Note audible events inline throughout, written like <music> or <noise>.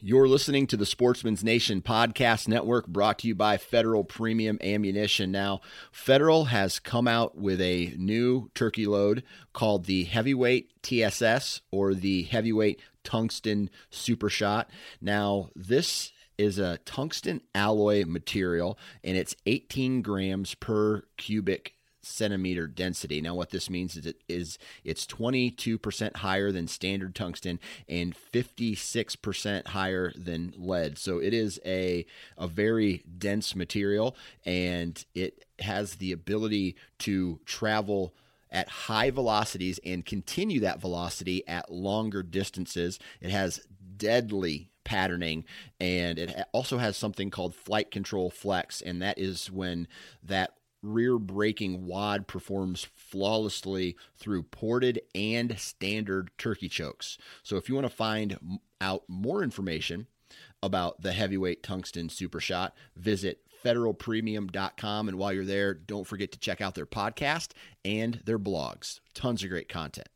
You're listening to the Sportsman's Nation podcast network brought to you by Federal Premium Ammunition. Now, Federal has come out with a new turkey load called the Heavyweight TSS or the Heavyweight Tungsten Super Shot. Now, this is a tungsten alloy material and it's 18 grams per cubic centimeter density. Now, what this means is it is it's 22% higher than standard tungsten and 56% higher than lead. So it is a a very dense material, and it has the ability to travel at high velocities and continue that velocity at longer distances. It has deadly patterning and it also has something called flight control flex and that is when that rear braking wad performs flawlessly through ported and standard turkey chokes. So if you want to find out more information about the heavyweight tungsten super shot, visit federalpremium.com and while you're there, don't forget to check out their podcast and their blogs. Tons of great content.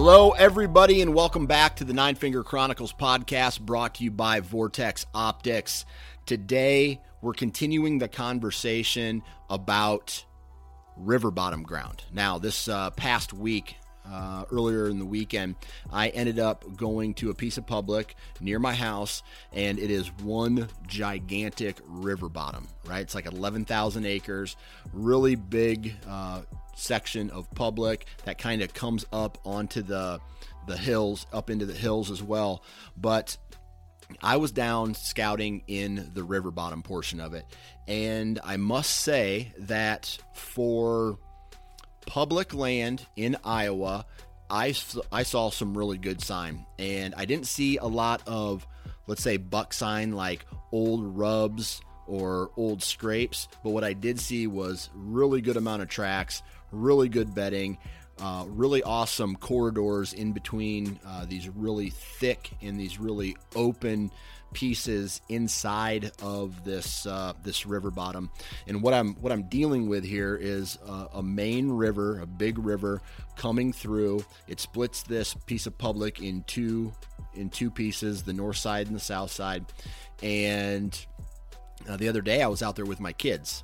Hello, everybody, and welcome back to the Nine Finger Chronicles podcast brought to you by Vortex Optics. Today, we're continuing the conversation about river bottom ground. Now, this uh, past week, uh, earlier in the weekend, I ended up going to a piece of public near my house, and it is one gigantic river bottom, right? It's like 11,000 acres, really big uh, section of public that kind of comes up onto the the hills, up into the hills as well. But I was down scouting in the river bottom portion of it, and I must say that for public land in Iowa, I, I saw some really good sign, and I didn't see a lot of, let's say, buck sign like old rubs or old scrapes, but what I did see was really good amount of tracks, really good bedding, uh, really awesome corridors in between uh, these really thick and these really open pieces inside of this uh, this river bottom. And what I'm what I'm dealing with here is a main river, a big river coming through. It splits this piece of public in two in two pieces, the north side and the south side. And uh, the other day I was out there with my kids,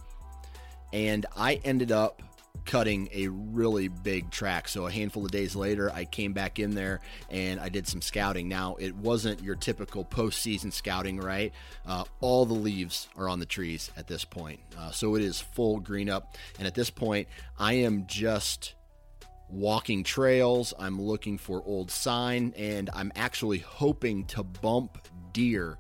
and I ended up cutting a really big track. So a handful of days later, I came back in there and I did some scouting. Now, it wasn't your typical postseason scouting, right? Uh, all the leaves are on the trees at this point. Uh, so it is full green up. And at this point, I am just walking trails. I'm looking for old sign and I'm actually hoping to bump deer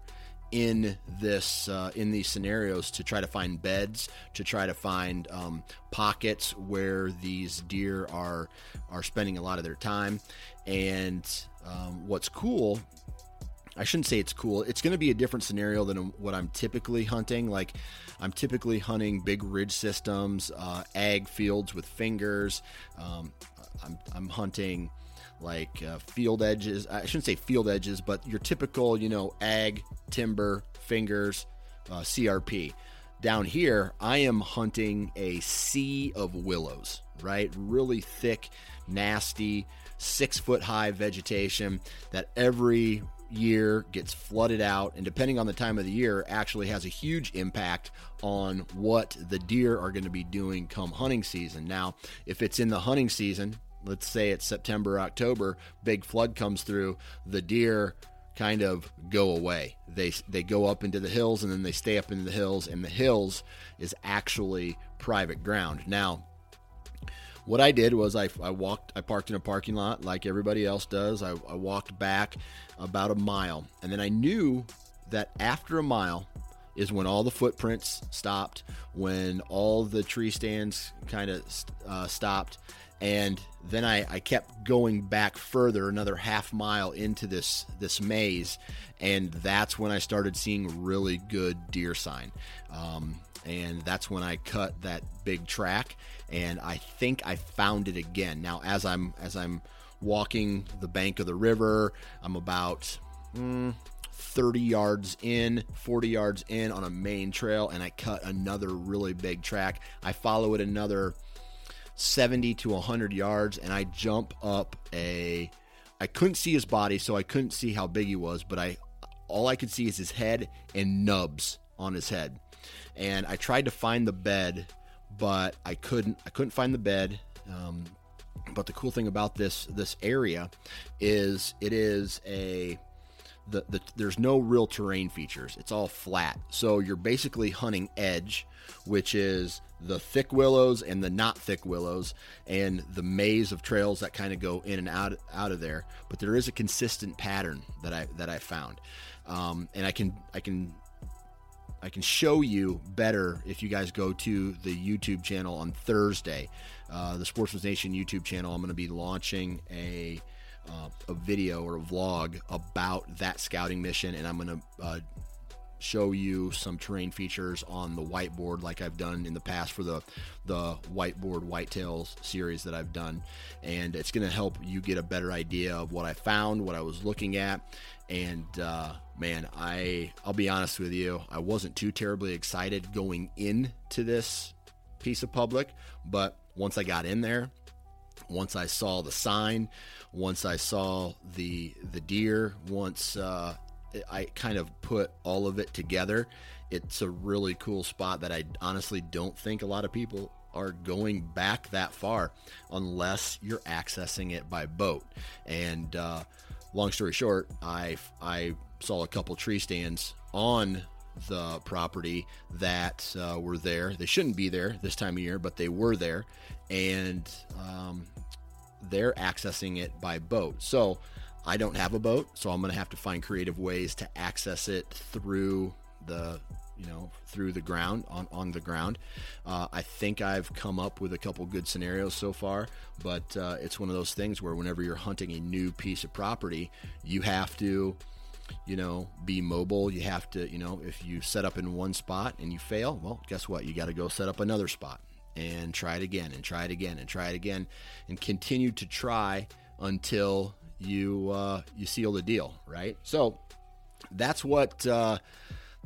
in this uh, in these scenarios to try to find beds, to try to find um, pockets where these deer are are spending a lot of their time. And um, what's cool I shouldn't say it's cool. It's going to be a different scenario than what I'm typically hunting. Like, I'm typically hunting big ridge systems, uh, ag fields with fingers. Um, I'm, I'm hunting like uh, field edges. I shouldn't say field edges, but your typical, you know, ag, timber, fingers, uh, CRP. Down here, I am hunting a sea of willows, right? Really thick, nasty, six foot high vegetation that every year gets flooded out and depending on the time of the year actually has a huge impact on what the deer are going to be doing come hunting season now if it's in the hunting season let's say it's September, October, big flood comes through, the deer kind of go away. They they go up into the hills and then they stay up into the hills, and the hills is actually private ground. Now, what I did was I, I walked, I parked in a parking lot like everybody else does. I, I walked back about a mile, and then I knew that after a mile is when all the footprints stopped, when all the tree stands kind of uh, stopped, and then I, I kept going back further another half mile into this this maze. And that's when i started seeing really good deer sign. Um, and that's when i cut that big track. And i think i found it again. Now as i'm as i'm walking the bank of the river i'm about mm, 30 yards in, 40 yards in on a main trail, and I cut another really big track. I follow it another 70 to 100 yards, and I jump up a. I couldn't see his body, so I couldn't see how big he was, but I all I could see is his head and nubs on his head. And I tried to find the bed, but I couldn't. I couldn't find the bed. Um, but the cool thing about this this area is it is a the, the, there's no real terrain features. It's all flat. So you're basically hunting edge, which is the thick willows and the not thick willows and the maze of trails that kind of go in and out out of there. But there is a consistent pattern that I that I found, um, and I can I can I can show you better if you guys go to the YouTube channel on Thursday, uh, the Sportsman's Nation YouTube channel. I'm going to be launching a uh, a video or a vlog about that scouting mission, and I'm going to uh, show you some terrain features on the whiteboard like I've done in the past for the the whiteboard whitetails series that I've done. And it's going to help you get a better idea of what I found what I was looking at. And uh, man I I'll be honest with you I wasn't too terribly excited going into this piece of public but once I got in there once I saw the sign once I saw the the deer once uh, I kind of put all of it together. It's a really cool spot that I honestly don't think a lot of people are going back that far unless you're accessing it by boat. And uh, long story short, I I saw a couple tree stands on the property that uh, were there. They shouldn't be there this time of year, but they were there, and um, they're accessing it by boat. So I don't have a boat, so I'm going to have to find creative ways to access it through the you know through the ground on on the ground. Uh, i think i've come up with a couple good scenarios so far but uh, it's one of those things where whenever you're hunting a new piece of property you have to you know be mobile. You have to you know if you set up in one spot and you fail well guess what? You got to go set up another spot and try it again and try it again and try it again and continue to try until you uh, you seal the deal, right? So that's what uh,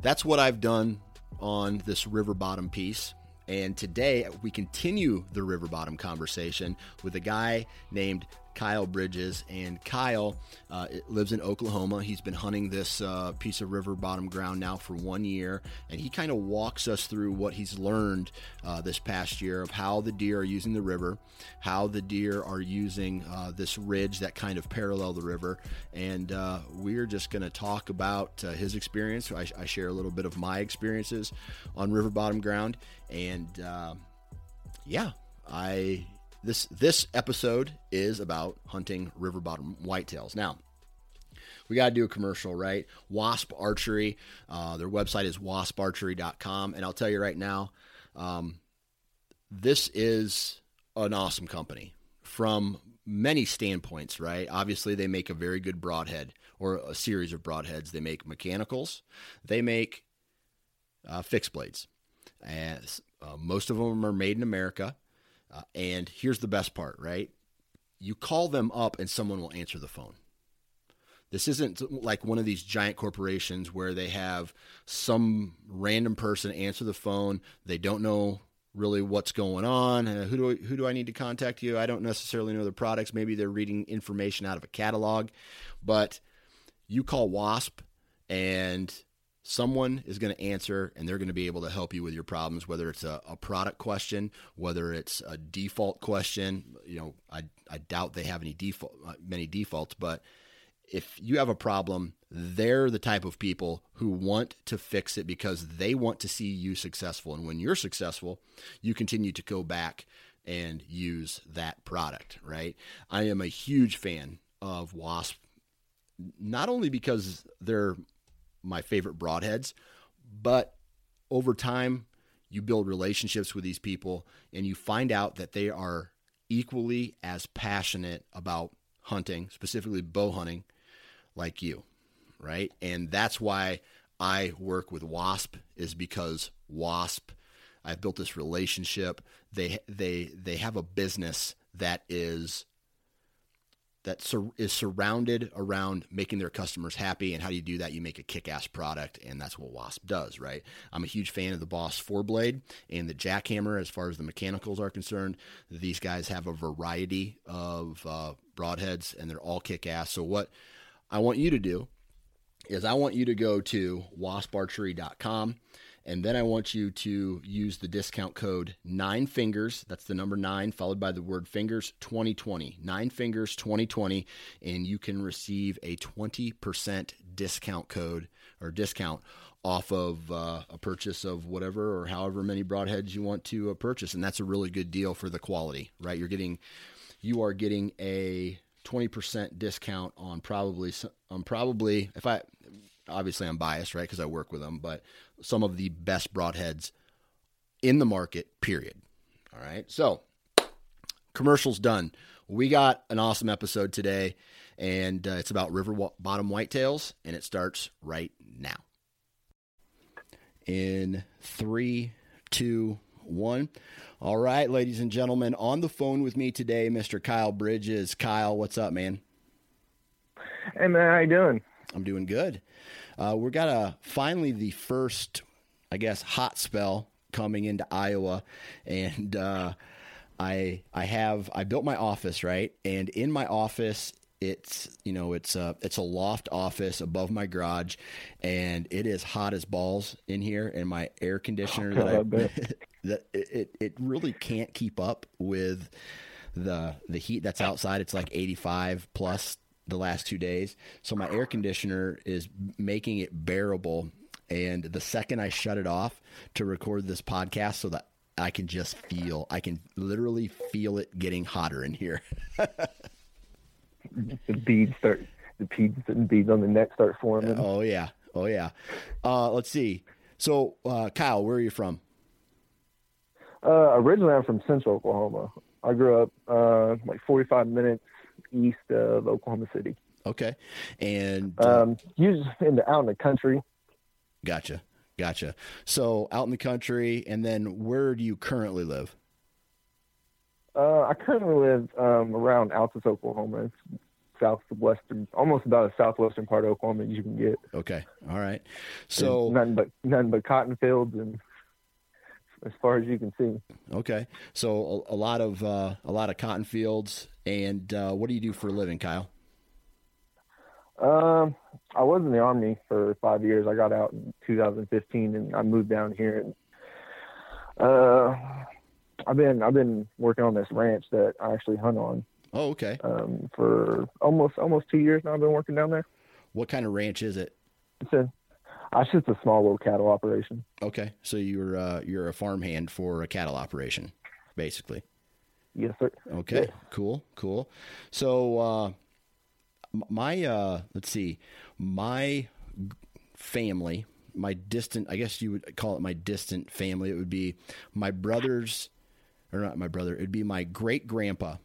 that's what I've done on this river bottom piece. And today we continue the river bottom conversation with a guy named Kyle Bridges. And Kyle uh, lives in Oklahoma. He's been hunting this uh, piece of river bottom ground now for one year. And he kind of walks us through what he's learned uh, this past year of how the deer are using the river, how the deer are using uh, this ridge that kind of parallel the river. And uh, we're just going to talk about uh, his experience. I, I, share a little bit of my experiences on river bottom ground. And yeah, I this this episode is about hunting river bottom whitetails. Now, we got to do a commercial, right? Wasp Archery. Uh, their website is wasparchery.com. And I'll tell you right now, um, this is an awesome company from many standpoints, right? Obviously, they make a very good broadhead or a series of broadheads. They make mechanicals, they make uh, fixed blades. As, uh, most of them are made in America. Uh, and here's the best part, right? You call them up and someone will answer the phone. This isn't like one of these giant corporations where they have some random person answer the phone. They don't know really what's going on. Uh, who do I, who do I need to contact you? I don't necessarily know the products. Maybe they're reading information out of a catalog, but you call Wasp and someone is going to answer and they're going to be able to help you with your problems whether it's a, a, product question whether it's a default question you know i, I doubt they have any default uh, many defaults but if you have a problem, they're the type of people who want to fix it because they want to see you successful. And when you're successful, you continue to go back and use that product, right? I am a huge fan of Wasp, not only because they're my favorite broadheads, but over time, you build relationships with these people and you find out that they are equally as passionate about hunting, specifically bow hunting, like you, right? And that's why I work with Wasp is because Wasp I've built this relationship. They they they have a business that is that sur- is surrounded around making their customers happy. And how do you do that? You make a kick-ass product, and that's what Wasp does, right? I'm a huge fan of the Boss four blade and the Jak-Hammer as far as the mechanicals are concerned. These guys have a variety of uh, broadheads, and they're all kick-ass. So what I want you to do is I want you to go to wasparchery.com and then I want you to use the discount code nine fingers. That's the number nine, followed by the word fingers 2020. Nine fingers 2020. And you can receive a 20% discount code or discount off of uh, a purchase of whatever or however many broadheads you want to uh, purchase. And that's a really good deal for the quality, right? You're getting, you are getting a 20% discount on probably, on probably, if I, obviously I'm biased, right? Because I work with them, but some of the best broadheads in the market, period. All right. So, commercials done. We got an awesome episode today, and uh, it's about river bottom whitetails, and it starts right now. In three, two, one. All right, ladies and gentlemen, on the phone with me today, Mr. Kyle Bridges. Kyle, what's up, man? Hey, man, how are you doing? I'm doing good. Uh, we've got a finally the first, I guess, hot spell coming into Iowa, and uh, I I have I built my office right, and in my office it's you know it's a it's a loft office above my garage, and it is hot as balls in here, and my air conditioner oh, that, I, <laughs> that it it really can't keep up with the the heat that's outside. It's like 85 plus the last two days. So my air conditioner is making it bearable. And the second I shut it off to record this podcast, so that I can just feel, I can literally feel it getting hotter in here. <laughs> the beads start, the beads and beads on the neck start forming. Oh yeah, oh yeah. Uh, let's see. So, uh, Kyle, where are you from? Uh, originally, I'm from Central Oklahoma. I grew up uh, like 45 minutes east of Oklahoma City. Okay, and uh, um, usually in the out in the country. Gotcha, gotcha. So out in the country, and then where do you currently live? Uh, I currently live um, around Altus, Oklahoma. It's southwestern, almost about a southwestern part of Oklahoma you can get. Okay, all right. So and nothing but nothing but cotton fields and as far as you can see. Okay, so a, a lot of uh, a lot of cotton fields. And uh, what do you do for a living, Kyle? Um, I was in the army for five years. I got out in 2015, and I moved down here. And uh, I've been I've been working on this ranch that I actually hunt on. Oh, okay. Um, for almost almost two years now, I've been working down there. What kind of ranch is it? It's a it's just a small little cattle operation. Okay, so you're uh, you're a farmhand for a cattle operation, basically. Yes, sir. Okay, yes. cool, cool. So uh, my uh, let's see, my family, my distant, I guess you would call it my distant family. It would be my brothers, or not my brother. It'd be my great grandpa.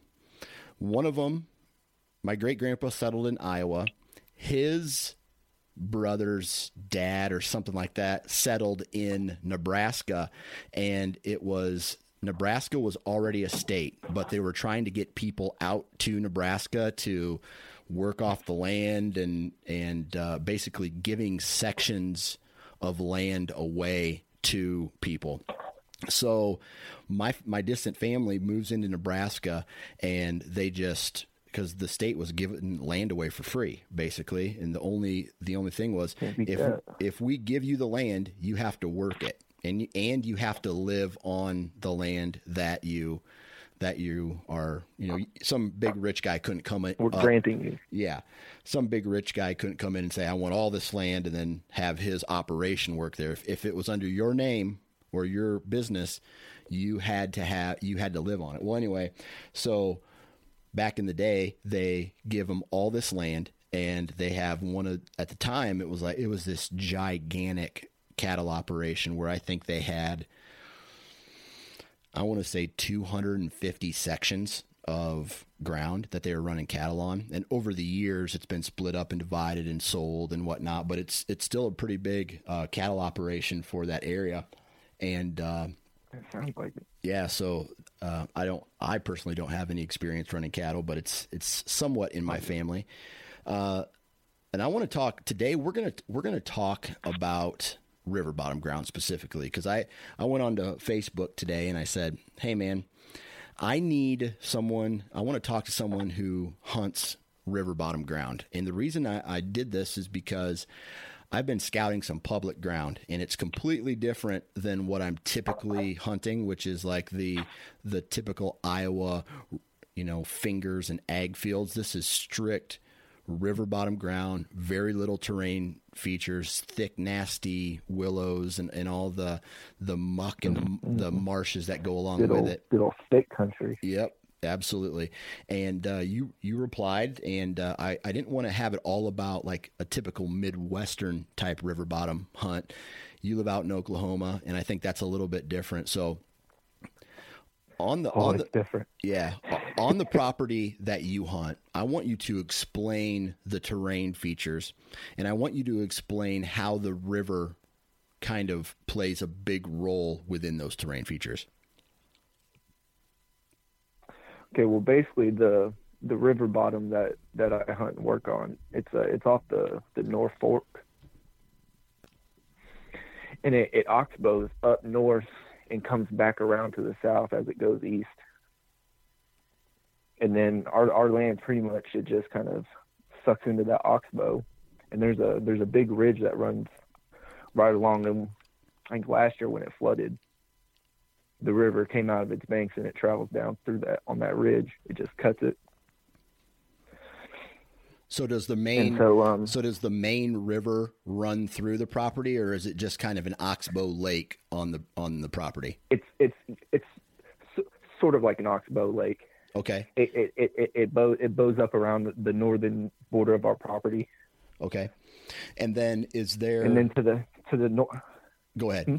One of them, my great grandpa settled in Iowa. His brother's dad or something like that settled in Nebraska and it was Nebraska was already a state but they were trying to get people out to Nebraska to work off the land and and uh, basically giving sections of land away to people. So my my distant family moves into Nebraska and they just because the state was giving land away for free, basically, and the only the only thing was if that. if we give you the land, you have to work it, and and you have to live on the land that you that you are, you know, some big rich guy couldn't come in. We're uh, granting you. Yeah. Some big rich guy couldn't come in and say, I want all this land and then have his operation work there. If, if it was under your name or your business, you had to have, you had to live on it. Well, anyway, so back in the day, they give them all this land and they have one of, at the time, it was like, it was this gigantic cattle operation where I think they had, I want to say 250 sections of ground that they were running cattle on. And over the years, it's been split up and divided and sold and whatnot. But it's it's still a pretty big uh, cattle operation for that area. And uh, it sounds like it. Yeah, so uh, I don't. I personally don't have any experience running cattle, but it's it's somewhat in my family. Uh, and I want to talk today. We're gonna we're gonna talk about river bottom ground specifically because I, I went on to Facebook today and I said, hey, man, I need someone, I want to talk to someone who hunts river bottom ground. And the reason I, I did this is because I've been scouting some public ground and it's completely different than what I'm typically hunting, which is like the the typical Iowa, you know, fingers and ag fields. This is strict river bottom ground, very little terrain features, thick, nasty willows and, and all the the muck and the, mm-hmm. the marshes that go along good with old, it. Good old thick country. Yep. Absolutely, and uh, you you replied, and uh, I I didn't want to have it all about like a typical midwestern type river bottom hunt. You live out in Oklahoma, and I think that's a little bit different. So on the on the different. Yeah, on the property that you hunt, I want you to explain the terrain features, and I want you to explain how the river kind of plays a big role within those terrain features. Okay, well, basically the the river bottom that that I hunt and work on, it's uh, it's off the the North Fork, and it, it oxbows up north and comes back around to the south as it goes east. And then our our land pretty much it just kind of sucks into that oxbow. And there's a there's a big ridge that runs right along and I think last year when it flooded, the river came out of its banks and it travels down through that on that ridge. It just cuts it. So does the main so, um, so, does the main river run through the property, or is it just kind of an oxbow lake on the on the property? It's it's it's sort of like an oxbow lake. Okay. It it it it, it, bow, it bows up around the northern border of our property. Okay. And then is there? And then to the to the north. Go ahead. Hmm?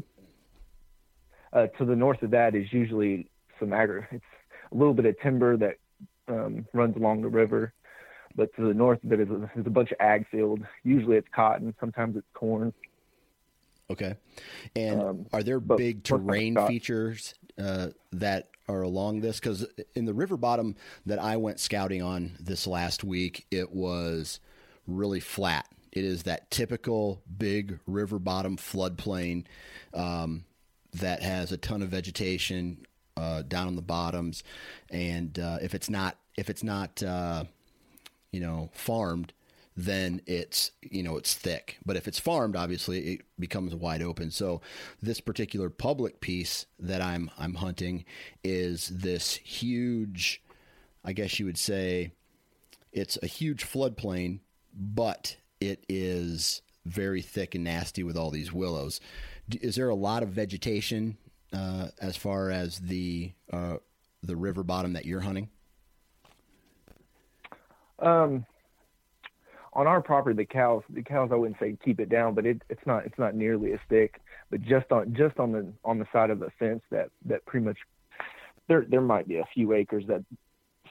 Uh, to the north of that is usually some agri. It's a little bit of timber that um, runs along the river but to the north of it is a, is a bunch of ag field. Usually it's cotton, sometimes it's corn. Okay. And um, are there big terrain features uh, that are along this? Because in the river bottom that I went scouting on this last week, it was really flat. It is that typical big river bottom floodplain um, that has a ton of vegetation uh, down on the bottoms, and uh, if it's not if it's not uh, you know, farmed, then it's you know it's thick. But if it's farmed, obviously it becomes wide open. So this particular public piece that I'm I'm hunting is this huge, I guess you would say, it's a huge floodplain, but it is very thick and nasty with all these willows. Is there a lot of vegetation uh, as far as the uh, the river bottom that you're hunting? Um, on our property, the cows, the cows, I wouldn't say keep it down, but it, it's not, it's not nearly as thick. But just on, just on the, on the side of the fence, that, that pretty much, there, there might be a few acres that,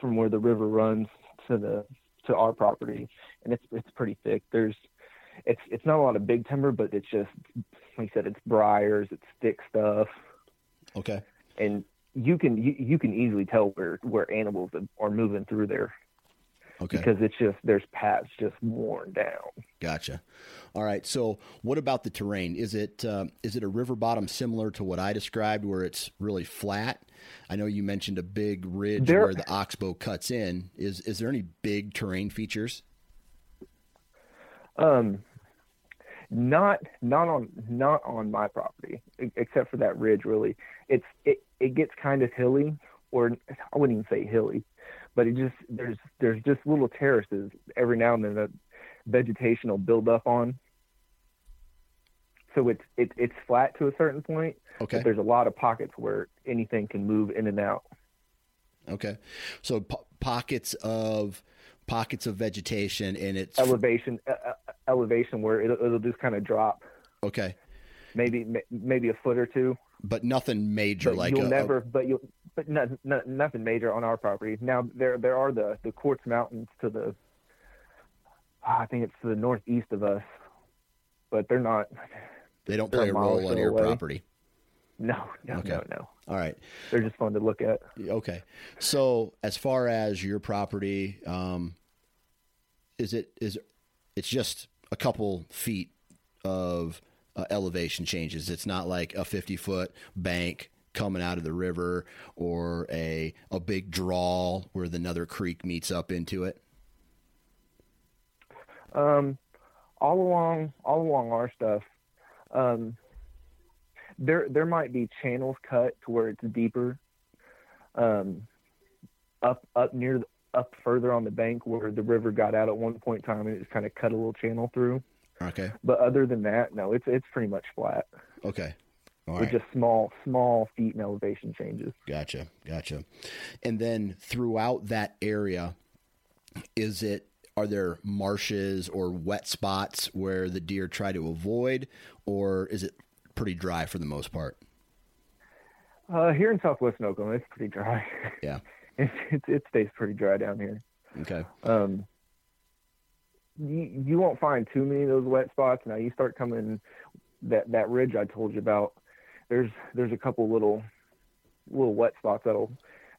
from where the river runs to the, to our property, and it's, it's pretty thick. There's, it's, it's not a lot of big timber, but it's just, like I said, it's briars, it's thick stuff. Okay. And you can, you, you can easily tell where, where animals are moving through there. Okay. Because it's just there's paths just worn down. Gotcha. All right. So, what about the terrain? Is it uh, is it a river bottom similar to what I described, where it's really flat? I know you mentioned a big ridge there, where the oxbow cuts in. Is is there any big terrain features? Um, not not on not on my property, except for that ridge. Really, it's it it gets kind of hilly or I wouldn't even say hilly, but it just there's there's just little terraces every now and then that vegetation will build up on. So it's it, it's flat to a certain point, Okay. but there's a lot of pockets where anything can move in and out. Okay. So po- pockets of pockets of vegetation and it's Elevation uh, elevation where it'll, it'll just kind of drop okay, maybe ma- maybe a foot or two. but nothing major But like you'll a, never, but you'll, but no, no, nothing major on our property. Now there, there are the the quartz mountains to the, I think it's to the northeast of us, but they're not. they don't play a a role on your away. property. No, no, Okay. no, no. All right. They're just fun to look at. Okay. So as far as your property, um, is it is it's just a couple feet of uh, elevation changes. It's not like a fifty foot bank coming out of the river or a a big draw where the another creek meets up into it. Um, all along, all along our stuff, um, there there might be channels cut to where it's deeper, um, up up near up further on the bank where the river got out at one point in time and it just kind of cut a little channel through. Okay. But other than that, no, it's it's pretty much flat Okay. All with right. just small small feet and elevation changes. Gotcha, gotcha. And then throughout that area, is it are there marshes or wet spots where the deer try to avoid, or is it pretty dry for the most part? Uh, here in Southwest Oklahoma, it's pretty dry. Yeah. <laughs> it, it it stays pretty dry down here. Okay. um, you, you won't find too many of those wet spots. Now you start coming that that ridge I told you about. There's there's a couple little little wet spots that'll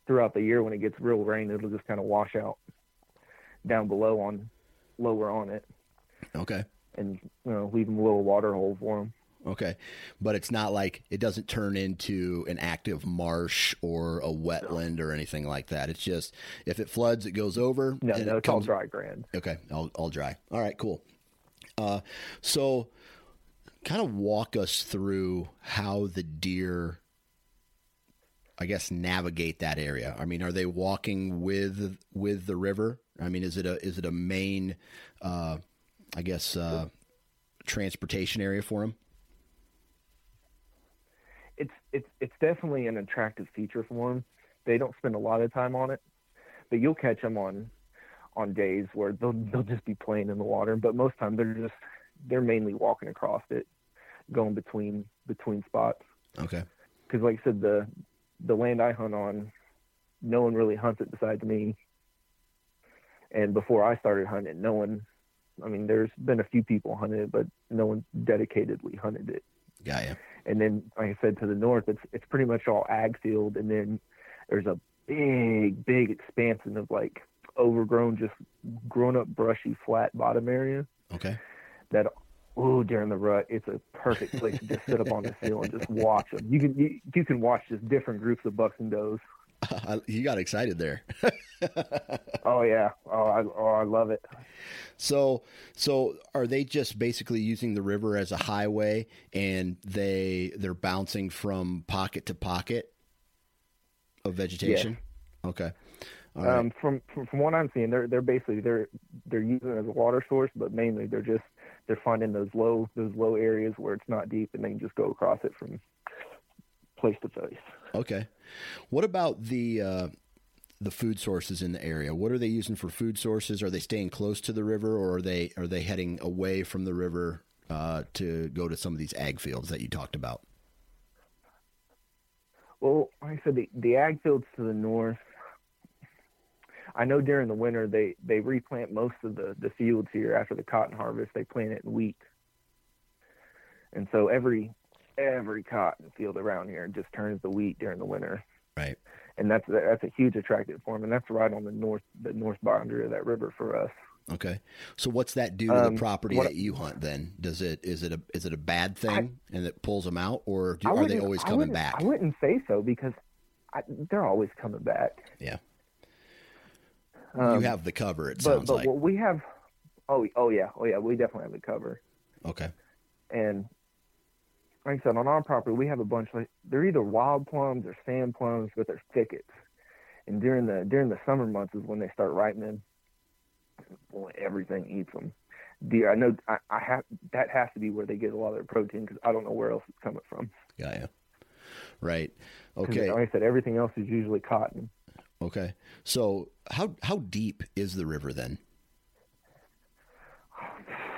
throughout the year when it gets real rain, it'll just kind of wash out down below on lower on it, Okay. and you know leave them a little water hole for them. Okay. But it's not like it doesn't turn into an active marsh or a wetland or anything like that. It's just if it floods, it goes over. No, and no, it it's all dry grand. Okay, all, all dry. All right, cool. Uh, so, kind of walk us through how the deer, I guess, navigate that area. I mean, are they walking with with the river? I mean, is it a is it a main, uh, I guess, uh, transportation area for them? It's it's definitely an attractive feature for them. They don't spend a lot of time on it, but you'll catch them on on days where they'll they'll just be playing in the water. But most time they're just they're mainly walking across it, going between between spots. Okay, Because like I said, the the land I hunt on, no one really hunts it besides me. And before I started hunting, no one. I mean, there's been a few people hunted it, but no one dedicatedly hunted it got ya. And then like I said to the north, it's it's pretty much all ag field, and then there's a big, big expansion of like overgrown, just grown up, brushy, flat bottom area Okay, that. Oh, during the rut, it's a perfect place to just sit up on the hill and just watch them. You can you, you can watch just different groups of bucks and does. <laughs> you got excited there. <laughs> Oh yeah, oh I oh I love it. So, so are they just basically using the river as a highway, and they they're bouncing from pocket to pocket of vegetation? Okay, all right. Um, from, from from what I'm seeing, they're they're basically they're they're using it as a water source, but mainly they're just they're finding those low those low areas where it's not deep, and they can just go across it from place to place. okay. What about the uh, the food sources in the area? What are they using for food sources? Are they staying close to the river, or are they are they heading away from the river uh, to go to some of these ag fields that you talked about? Well, like I said, the, the ag fields to the north. I know during the winter they, they replant most of the, the fields here after the cotton harvest. They plant it in wheat, and so every every cotton field around here just turns to wheat during the winter. Right. And that's that's a huge attractive for them, and that's right on the north the north boundary of that river for us. Okay. So what's that do to Um, the property what- that you hunt then? Does it is it a is it a bad thing and it pulls them out or do, are they always coming wouldn't- back? I wouldn't say so because I, they're always coming back. Yeah. Um, you have the cover it but sounds but like. we have, oh oh yeah oh yeah we definitely have the cover. okay. And like I said, on our property, we have a bunch like they're either wild plums or sand plums, but they're thickets. and during the during the summer months is when they start ripening. Boy, everything eats them. Deer, I know I, I have that has to be where they get a lot of their protein because I don't know where else it's coming from. Yeah, yeah. Right. Okay. Like I said, everything else is usually cotton. Okay. So how how deep is the river then? <sighs>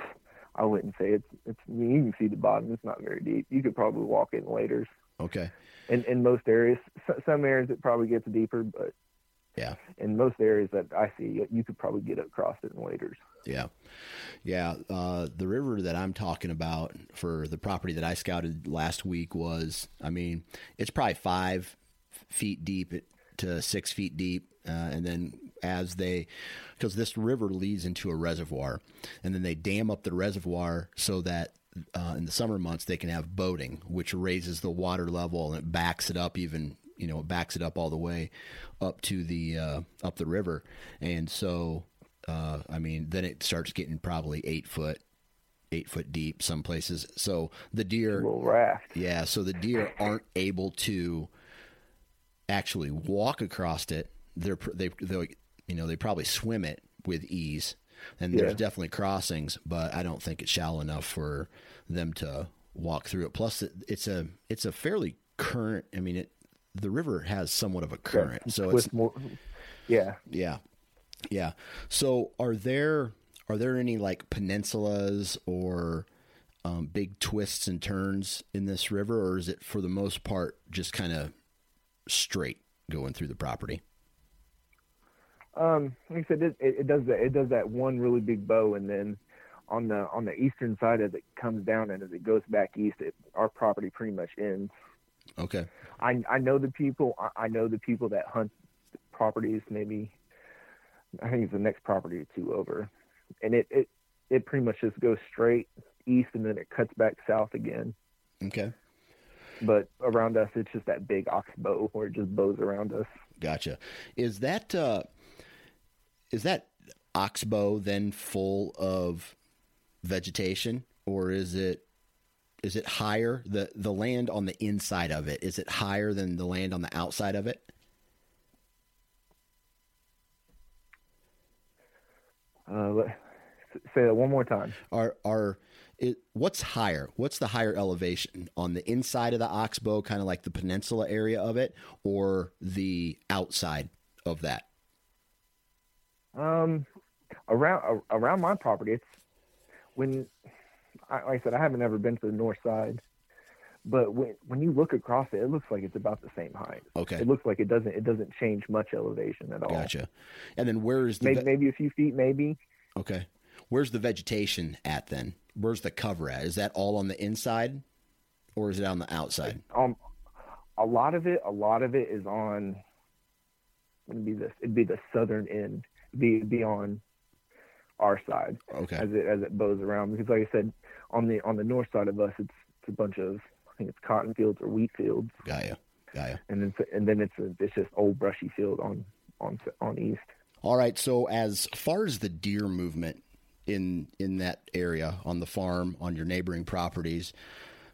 I wouldn't say it's it's you can see the bottom. It's not very deep. You could probably walk in waders. Okay. In in most areas, some areas it probably gets deeper, but yeah, in most areas that I see, you could probably get across it in waders. Yeah, yeah. Uh, the river that I'm talking about for the property that I scouted last week was, I mean, it's probably five feet deep to six feet deep, uh, and then as they, because this river leads into a reservoir, and then they dam up the reservoir so that uh, in the summer months they can have boating, which raises the water level and it backs it up even you know it backs it up all the way up to the uh, up the river, and so uh, I mean then it starts getting probably eight foot eight foot deep some places. So the deer, raft. yeah. So the deer <laughs> aren't able to actually walk across it. They're they they you know they probably swim it with ease, and there's yeah. definitely crossings, but I don't think it's shallow enough for them to walk through it. Plus, it's a it's a fairly current. I mean, it the river has somewhat of a current, yeah, so it's more. Yeah, yeah, yeah. So, are there are there any like peninsulas or um, big twists and turns in this river, or is it for the most part just kind of straight going through the property? Um, like I said, it, it, does that. It does that one really big bow, and then on the on the eastern side as it comes down and as it goes back east, it, our property pretty much ends. Okay. I I know the people. I know the people that hunt properties. Maybe I think it's the next property or two over, and it it it pretty much just goes straight east and then it cuts back south again. Okay. But around us, it's just that big ox bow where it just bows around us. Gotcha. Is that uh, is that oxbow then full of vegetation, or is it is it higher the the land on the inside of it? Is it higher than the land on the outside of it? Uh, say that one more time. Are are it, what's higher? What's the higher elevation on the inside of the oxbow, kind of like the peninsula area of it, or the outside of that? Um, around around my property, it's when, like I said, I haven't ever been to the north side, but when when you look across it, it looks like it's about the same height. Okay, it looks like it doesn't it doesn't change much elevation at all. Gotcha. And then where is the maybe, ve- maybe a few feet, maybe. Okay, where's the vegetation at then? Where's the cover at? Is that all on the inside, or is it on the outside? Um, a lot of it, a lot of it is on. It'd be this. It'd be the southern end be be on our side okay. as it as it bows around because like I said on the on the north side of us it's, it's a bunch of I think it's cotton fields or wheat fields. Gaia, Gaia, and then and then it's a it's just old brushy field on on on east. All right. So as far as the deer movement in in that area on the farm on your neighboring properties,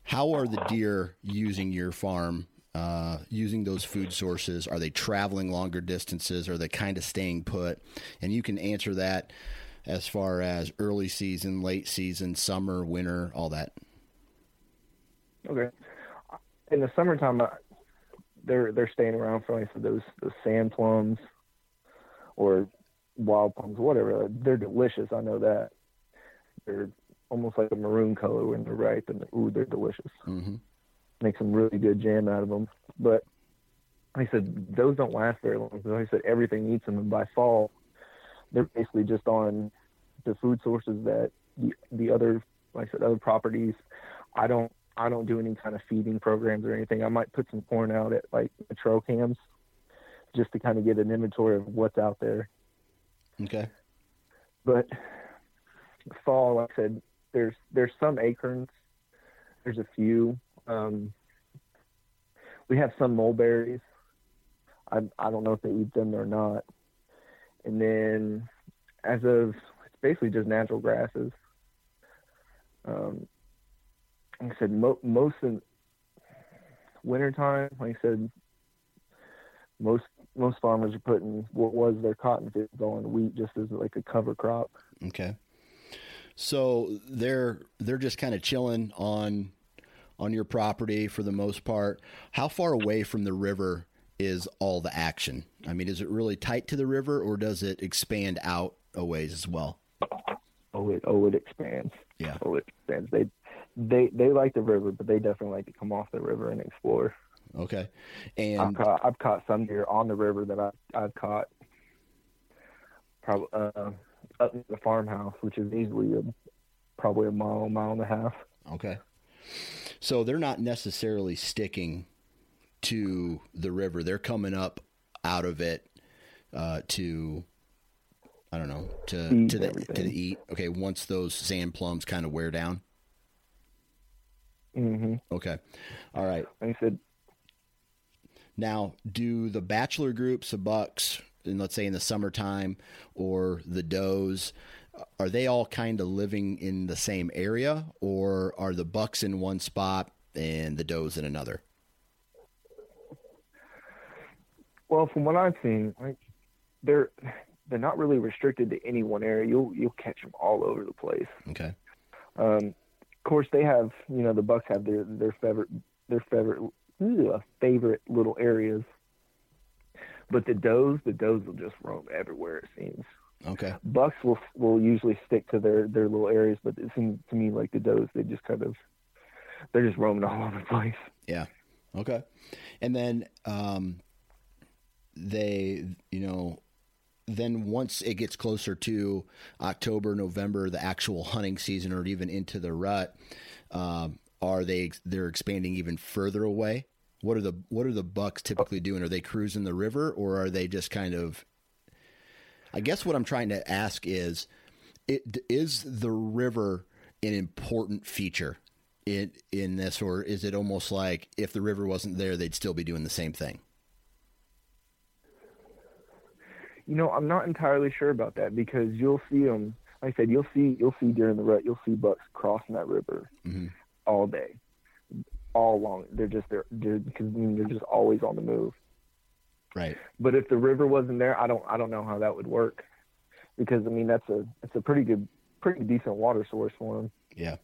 how are the deer using your farm uh, using those food sources? Are they traveling longer distances? Are they kind of staying put? And you can answer that as far as early season, late season, summer, winter, all that. Okay. In the summertime, uh, they're they're staying around for like those those sand plums or wild plums, whatever. They're delicious. I know that. They're almost like a maroon color when they're ripe, and ooh, they're delicious. Mm-hmm make some really good jam out of them. But I said, those don't last very long. Like I said, everything eats them, and by fall, they're basically just on the food sources that the the other, like I said, other properties. I don't I don't do any kind of feeding programs or anything. I might put some corn out at like trail cams just to kind of get an inventory of what's out there. Okay. But fall, like I said, there's there's some acorns. There's a few. Um, we have some mulberries. I I don't know if they eat them or not. And then, as of it's basically just natural grasses. Um, like I said, mo- most in wintertime, like I said, most most farmers are putting what was their cotton fields on wheat just as like a cover crop. Okay. So they're they're just kind of chilling on on your property for the most part. How far away from the river is all the action? I mean, is it really tight to the river, or does it expand out a ways as well? Oh, it oh it expands. Yeah. Oh, it expands. They they they like the river, but they definitely like to come off the river and explore. Okay. I've And caught I've caught some deer on the river that I I've caught probably uh, up at the farmhouse, which is easily a, probably a mile mile and a half. okay. So they're not necessarily sticking to the river. They're coming up out of it uh, to I don't know to Eat to the everything. to the eat. Okay, once those sand plums kind of wear down. Mm-hmm. Okay, all right. Like I said, Now, do the bachelor groups, the bucks, and let's say in the summertime, or the does, are they all kind of living in the same area, or are the bucks in one spot and the does in another? well, from what I've seen, like they're they're not really restricted to any one area. You'll you'll catch them all over the place. Okay. Um, of course, they have you know the Bucks have their their favorite their favorite ugh, favorite little areas, but the does the does will just roam everywhere. It seems Okay. Bucks will will usually stick to their their little areas, but it seems to me like the does they just kind of they're just roaming all <laughs> over the place. Yeah. Okay. And then um, they, you know, then once it gets closer to October, November, the actual hunting season, or even into the rut, um, are they they're expanding even further away? What are the what are the bucks typically doing? Are they cruising the river, or are they just kind of? I guess what I'm trying to ask is, it is the river an important feature in in this, or is it almost like if the river wasn't there, they'd still be doing the same thing? You know, I'm not entirely sure about that because you'll see them. Like I said, you'll see you'll see during the rut, you'll see bucks crossing that river Mhm. all day, all along. They're just they're they're, cause, I mean, they're just always on the move. Right. But if the river wasn't there, I don't I don't know how that would work because I mean that's a it's a pretty good pretty decent water source for them, Yeah.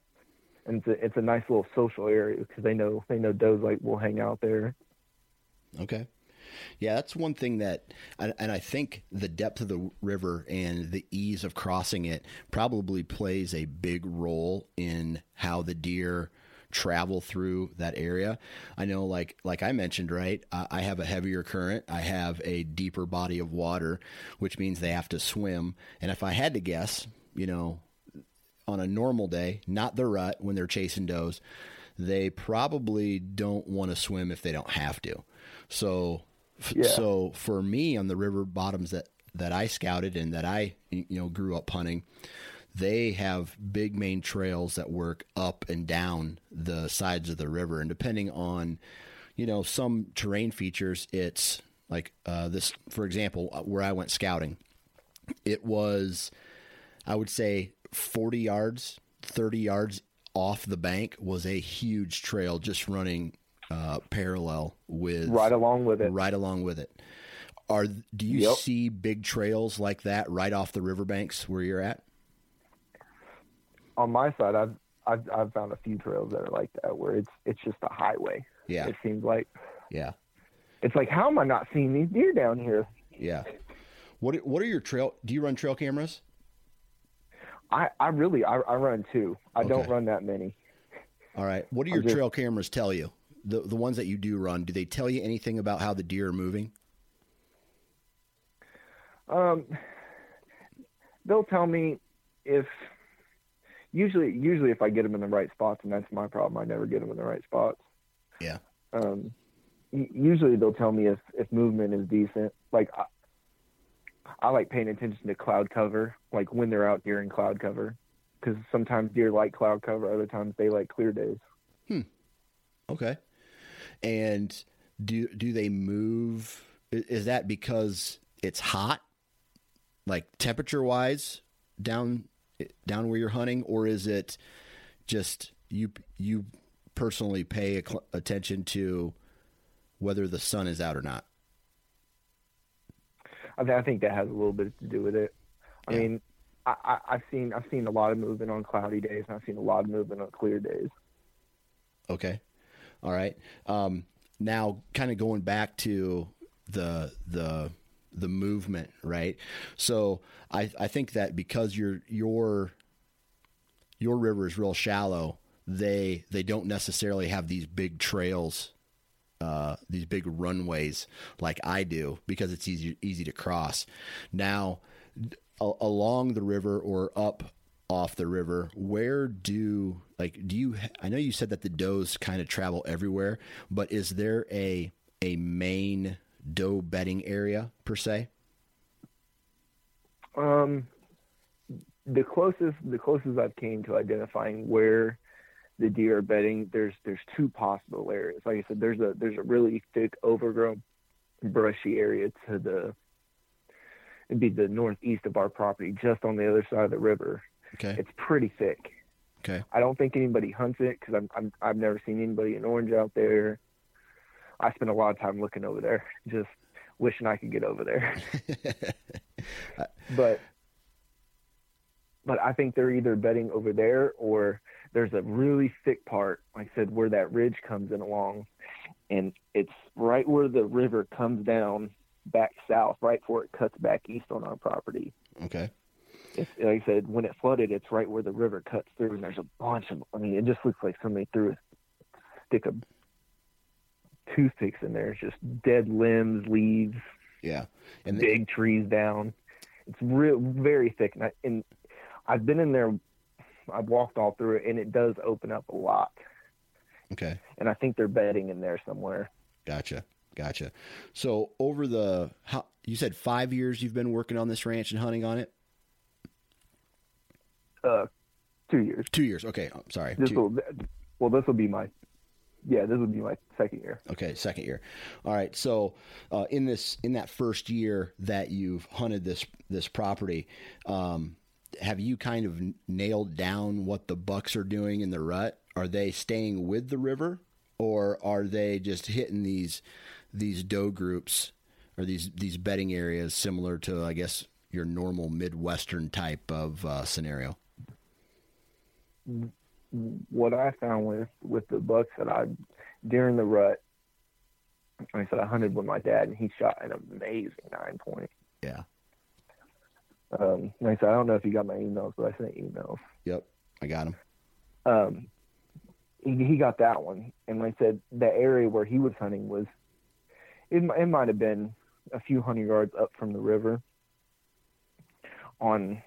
and it's a it's a nice little social area because they know they know does like will hang out there. Okay. Yeah, that's one thing that, and and I think the depth of the river and the ease of crossing it probably plays a big role in how the deer travel through that area. I know, like like I mentioned, right? I I have a heavier current. I have a deeper body of water, which means they have to swim. And if I had to guess, you know, on a normal day, not the rut when they're chasing does, they probably don't want to swim if they don't have to. So, f- Yeah. so for me on the river bottoms that that I scouted and that I you know grew up hunting, they have big main trails that work up and down the sides of the river, and depending on you know some terrain features, it's like uh, this. For example, uh, where I went scouting, it was I would say 40 yards, 30 yards off the bank was a huge trail just running uh, parallel with Right along with it. right along with it. Are do you Yep. see big trails like that right off the riverbanks where you're at? On my side, I've I've I've found a few trails that are like that where it's it's just a highway. Yeah, It seems like yeah, it's like how am I not seeing these deer down here? yeah. What are- what are your trail? Do you run trail cameras? I I really I, I run two. I don't run that many. All right. What do your just- trail cameras tell you? The the ones that you do run, do they tell you anything about how the deer are moving? Um, they'll tell me if usually usually if I get them in the right spots, and that's my problem. I never get them in the right spots. Yeah. Um, usually they'll tell me if if movement is decent. Like I, I like paying attention to cloud cover, like when they're out during cloud cover, because sometimes deer like cloud cover, other times they like clear days. Hmm. Okay. And do do they move? Is that because it's hot, like temperature wise, down down where you're hunting, or is it just you you personally pay a attention to whether the sun is out or not? I, th- I think that has a little bit to do with it. I Yeah. mean, I, I, I've seen I've seen a lot of movement on cloudy days, and I've seen a lot of movement on clear days. Okay. All right. Um, now, kind of going back to the the the movement, right? So I I think that because your your your river is real shallow, they they don't necessarily have these big trails, uh, these big runways like I do because it's easy easy to cross. Now, a- along the river or up off the river, where do like do you? I know you said that the does kind of travel everywhere, but is there a a main doe bedding area per se? Um, the closest the closest I've came to identifying where the deer are bedding, there's there's two possible areas. Like I said, there's a there's a really thick overgrown brushy area to the it'd be the northeast of our property, just on the other side of the river. Okay. It's pretty thick. Okay. I don't think anybody hunts it because I'm, I'm I've never seen anybody in orange out there. I spend a lot of time looking over there, just wishing I could get over there. <laughs> <laughs> but but I think they're either bedding over there or there's a really thick part, like I said, where that ridge comes in along, and it's right where the river comes down back south, right before it cuts back east on our property. okay. It's, like I said, when it flooded, it's right where the river cuts through, and there's a bunch of. I mean, it just looks like somebody threw a stick of toothpicks in there. It's just dead limbs, leaves, Yeah. And the, big trees down. It's real, very thick, and, I, and I've been in there. I've walked all through it, and it does open up a lot. okay. And I think they're bedding in there somewhere. Gotcha. Gotcha. So over the how you said five years you've been working on this ranch and hunting on it. Uh, two years. Two years. Okay. I'm sorry. This will. Well, this will be my. Yeah, this would be my second year. Okay, second year. All right. So, uh, in this in that first year that you've hunted this this property, um, have you kind of nailed down what the bucks are doing in the rut? Are they staying with the river, or are they just hitting these these doe groups or these these bedding areas similar to, I guess, your normal midwestern type of uh, scenario? What I found with with the bucks that I during the rut, I said I hunted with my dad and he shot an amazing nine point. Yeah. Um, I said, I don't know if you got my emails, but I sent emails. Yep. I got them. Um, he, he got that one, and like I said, the area where he was hunting was it, it might have been a few hundred yards up from the river. On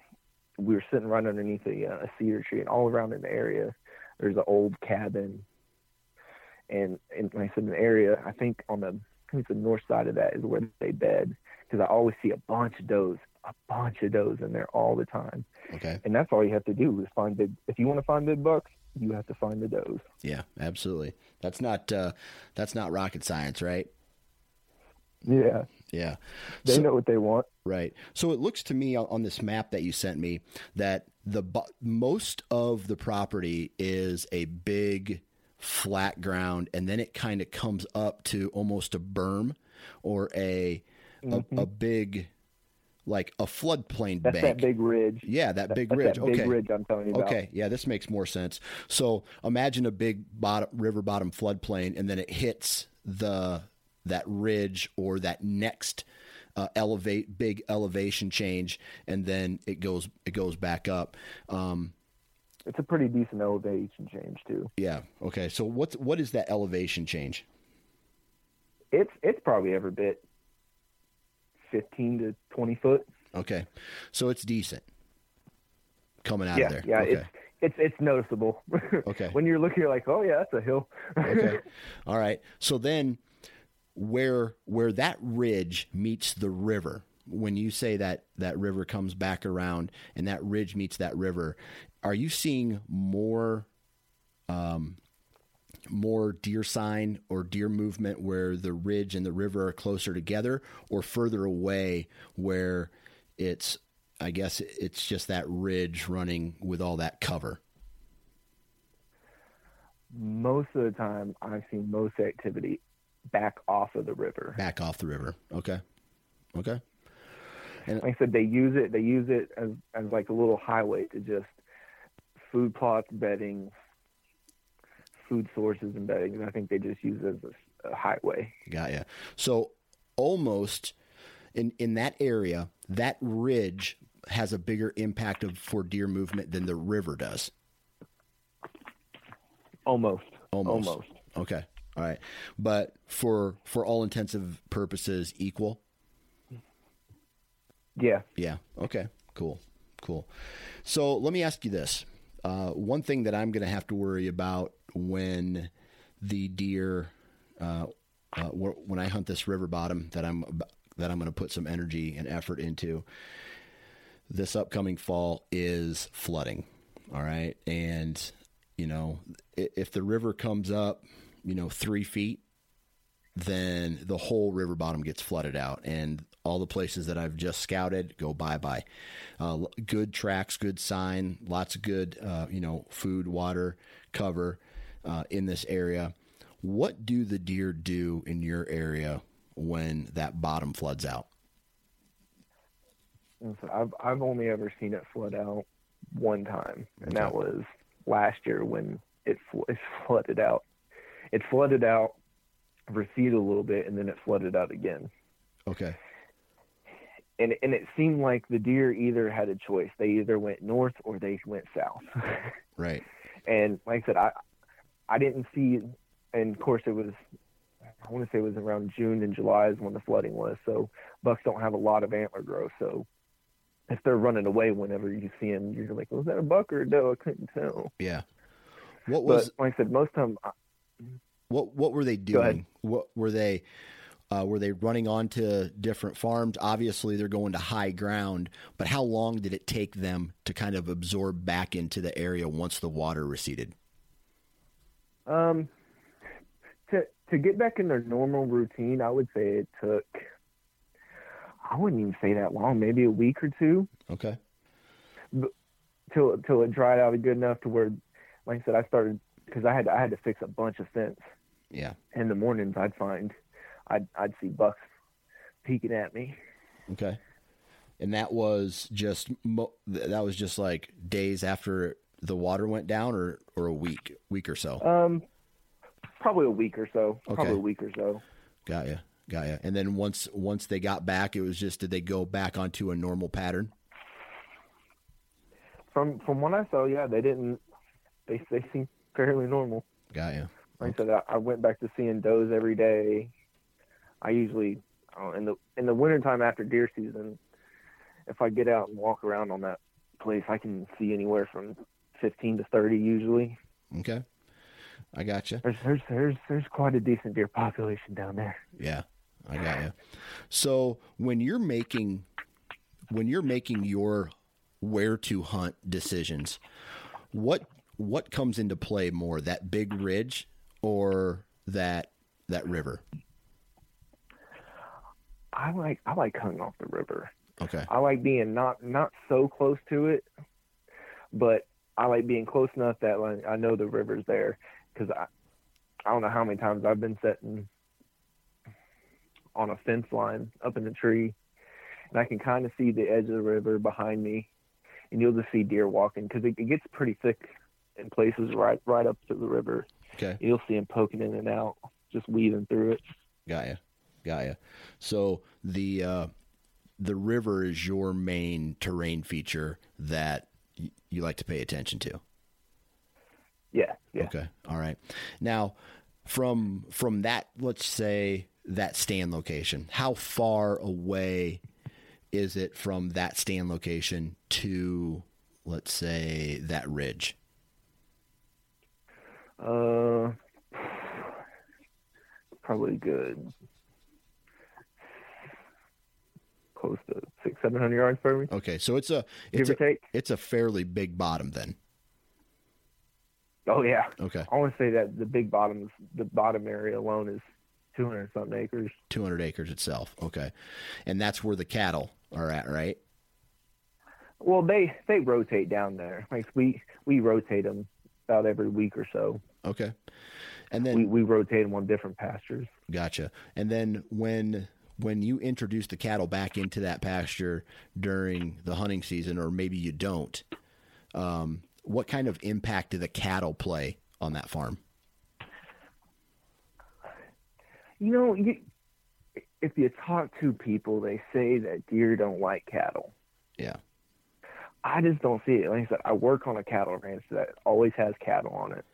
we were sitting right underneath a, uh, a cedar tree, and all around in the area, there's an old cabin, and and like I said, an area I think on the I think the north side of that is where they bed because I always see a bunch of does, a bunch of does in there all the time, Okay. and that's all you have to do is find big. If you want to find big bucks, you have to find the does. Yeah. Absolutely. That's not uh, that's not rocket science, right? Yeah, Yeah. they So- know what they want. Right. So it looks to me on, this map that you sent me that the most of the property is a big flat ground, and then it kind of comes up to almost a berm or a a, a big like a floodplain Mm-hmm. That's bank. that big ridge. yeah, that big ridge. that big okay. ridge I'm telling you about. Okay, yeah, this makes more sense. So imagine a big bottom, river bottom floodplain, and then it hits the that ridge or that next uh, elevate big elevation change, and then it goes it goes back up. Um, It's a pretty decent elevation change too. yeah. Okay. So what's what is that elevation change? It's it's probably every bit fifteen to twenty foot. Okay. So it's decent coming out yeah, of there. yeah, Okay. it's it's it's noticeable. <laughs> Okay. when you're looking, you're like, oh yeah, that's a hill. <laughs> okay. All right. So then where where that ridge meets the river, when you say that that river comes back around and that ridge meets that river, are you seeing more um more deer sign or deer movement where the ridge and the river are closer together or further away where it's I guess it's just that ridge running with all that cover. most of the time, I've seen most activity back off of the river. back off the river. Okay. Okay. And like I said, they use it. They use it as as like a little highway to just food plots, bedding, food sources, and bedding. And I think they just use it as a, a highway. Got ya. So almost in in that area, that ridge has a bigger impact of for deer movement than the river does. Almost. Almost. Almost. Okay. All right. But for for all intensive purposes, equal. Yeah. Yeah. Okay. Cool. Cool. So let me ask you this: uh, one thing that I'm going to have to worry about when the deer, uh, uh, when I hunt this river bottom that I'm that I'm going to put some energy and effort into this upcoming fall is flooding. All right, and you know if the river comes up, you know three feet, then the whole river bottom gets flooded out, and all the places that I've just scouted go bye bye. Uh, good tracks, good sign, lots of good, uh, you know, food, water, cover uh, in this area. What do the deer do in your area when that bottom floods out? I've I've only ever seen it flood out one time, and okay. that was last year when it, fl- it flooded out. It flooded out, receded a little bit, and then it flooded out again. Okay and and it seemed like the deer either had a choice. They either went north or they went south. <laughs> right. And like I said, I I didn't see, and of course it was. I want to say it was around June and July is when the flooding was. So bucks don't have a lot of antler growth. So if they're running away whenever you see them, you're like, was that a buck or a doe? I couldn't tell. Yeah. What was? But like I said, most time. What What were they doing? What were they? Uh, were they running onto different farms? Obviously, they're going to high ground, but how long did it take them to kind of absorb back into the area once the water receded? Um, to to get back in their normal routine, I would say it took. I wouldn't even say that long, maybe a week or two. Okay. But, till till it dried out good enough to where, like I said, I started because I had I had to fix a bunch of fence. Yeah. In the mornings, I'd find I'd I'd see bucks peeking at me. Okay, and that was just that was just like days after the water went down, or or a week week or so. Um, probably a week or so. Okay. Probably a week or so. Got you, got you. And then once once they got back, it was just did they go back onto a normal pattern? From from what I saw, yeah, they didn't. They they seemed fairly normal. Got you. Like. I said, I, I went back to seeing does every day. I usually uh, in the in the wintertime after deer season, if I get out and walk around on that place, I can see anywhere from 15 to 30 usually. Okay. I got you. There's, there's there's there's quite a decent deer population down there. Yeah, I got you. So when you're making when you're making your where to hunt decisions, what what comes into play more, that big ridge or that that river? I like I like hunting off the river. Okay. I like being not not so close to it, but I like being close enough that like, I know the river's there because I I don't know how many times I've been sitting on a fence line up in a tree, and I can kind of see the edge of the river behind me, and you'll just see deer walking because it, it gets pretty thick in places right right up to the river. Okay. You'll see him poking in and out, just weaving through it. Got you. Got you. So the uh, the river is your main terrain feature that y- you like to pay attention to. Yeah. Yeah. Okay. All right. Now, from from that, let's say that stand location, how far away is it from that stand location to, let's say, that ridge? Uh, probably good close to six, seven hundred yards from me. Okay, so it's a it's a, it's a fairly big bottom then. Oh yeah. Okay. I want to say that the big bottoms, the bottom area alone is two hundred something acres. Two hundred acres itself. Okay, and that's where the cattle are at, right? Well, they they rotate down there. Like we we rotate them about every week or so. Okay, and then we we rotate them on different pastures. Gotcha. And then when when you introduce the cattle back into that pasture during the hunting season, or maybe you don't, um, what kind of impact do the cattle play on that farm? You know, you, if you talk to people, they say that deer don't like cattle. Yeah. I just don't see it. Like I said, I work on a cattle ranch that always has cattle on it.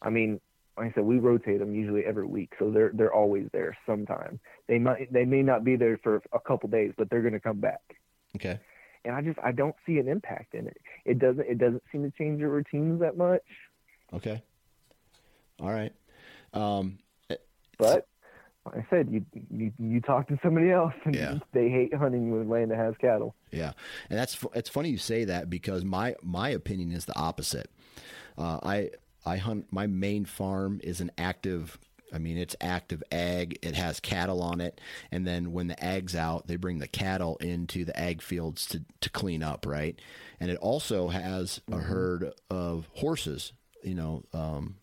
I mean, like I said, we rotate them usually every week, so they're they're always there sometime. They might they may not be there for a couple days, but they're going to come back. Okay. And I just I don't see an impact in it. It doesn't it doesn't seem to change your routines that much. Okay. All right. Um, but like I said, you you you talk to somebody else, and Yeah. <laughs> they hate hunting with land that has cattle. Yeah, and that's it's funny you say that because my my opinion is the opposite. Uh, I I hunt my main farm is an active. I mean, it's active ag. It has cattle on it, and then when the ag's out, they bring the cattle into the ag fields to to clean up, right? And it also has a herd of horses. You know, um,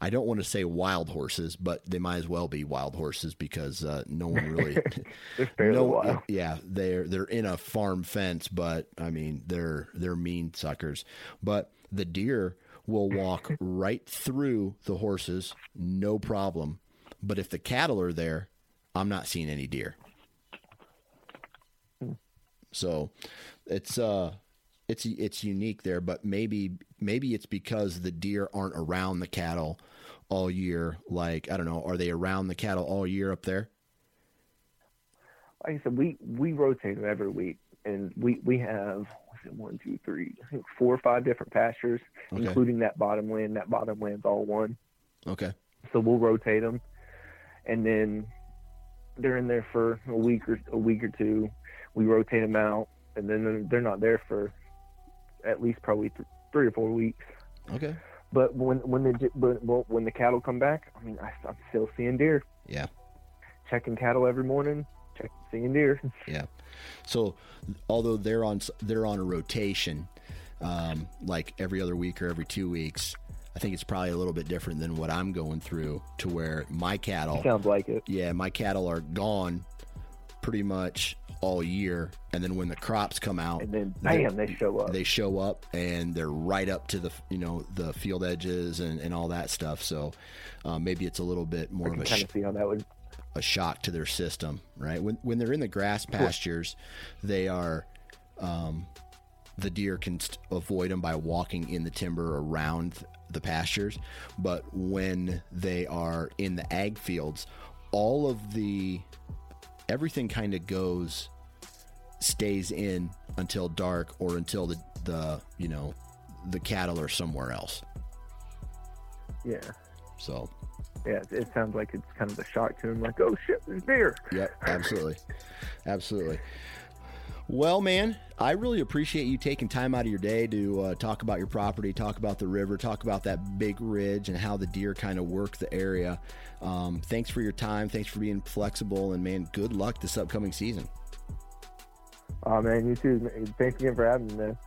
I don't want to say wild horses, but they might as well be wild horses because uh, no one really <laughs> They're fairly no, wild. yeah, they're they're in a farm fence, but I mean they're they're mean suckers. But the deer will walk right through the horses, no problem. But if the cattle are there, I'm not seeing any deer. So it's uh it's it's unique there, but maybe maybe it's because the deer aren't around the cattle all year. Like I don't know, are they around the cattle all year up there? like I said, we we rotate them every week, and we we have it one, two, three, I think four or five different pastures, Okay. including that bottom land. That bottom land's all one, Okay. so we'll rotate them, and then they're in there for a week or a week or two. We rotate them out, and then they're- they're not there for at least probably th- three or four weeks. Okay. But when when the but well, when the cattle come back, I mean, I, I'm still seeing deer. Yeah. Checking cattle every morning, check seeing deer. <laughs> Yeah. So although they're on they're on a rotation, um, like every other week or every two weeks, I think it's probably a little bit different than what I'm going through. To where my cattle, Sounds like it. yeah, my cattle are gone pretty much all year, and then when the crops come out, And then they- bam, they show up. they show up and they're right up to the you know the field edges and, and all that stuff. So uh, maybe it's a little bit more of a kind sh- of see how that would. a shock to their system, right? When when they're in the grass pastures, they are um, the deer can st- avoid them by walking in the timber around the pastures, but when they are in the ag fields, all of the everything kind of goes stays in until dark or until the the you know the cattle are somewhere else. Yeah, So yeah. It, it sounds like it's kind of a shock to him. Like, oh shit, there's deer. Yep, absolutely. absolutely. Well, man, I really appreciate you taking time out of your day to uh, talk about your property, talk about the river, talk about that big ridge and how the deer kind of work the area. Um, thanks for your time. Thanks for being flexible. And, man, good luck this upcoming season. Oh man, you too. Thanks again for having me, man.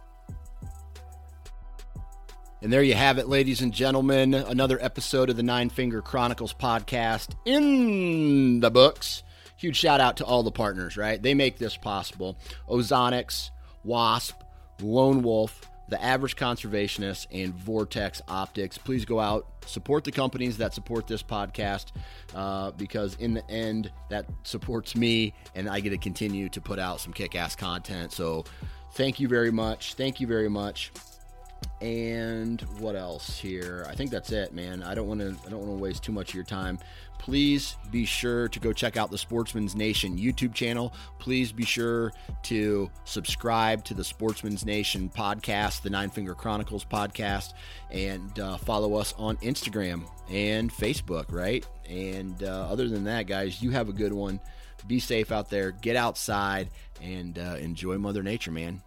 And there you have it, ladies and gentlemen. Another episode of the Nine Finger Chronicles podcast in the books. Huge shout out to all the partners, right? They make this possible. Ozonics, Wasp, Lone Wolf, The Average Conservationist, and Vortex Optics. Please go out, support the companies that support this podcast uh, because in the end, that supports me and I get to continue to put out some kick ass content. So thank you very much. Thank you very much. And what else here? I think that's it, man. I don't want to. I don't want to waste too much of your time. Please be sure to go check out the Sportsman's Nation YouTube channel. Please be sure to subscribe to the Sportsman's Nation podcast, the Nine Finger Chronicles podcast, and uh, follow us on Instagram and Facebook. Right. And uh, other than that, guys, you have a good one. Be safe out there. Get outside and uh, enjoy Mother Nature, man.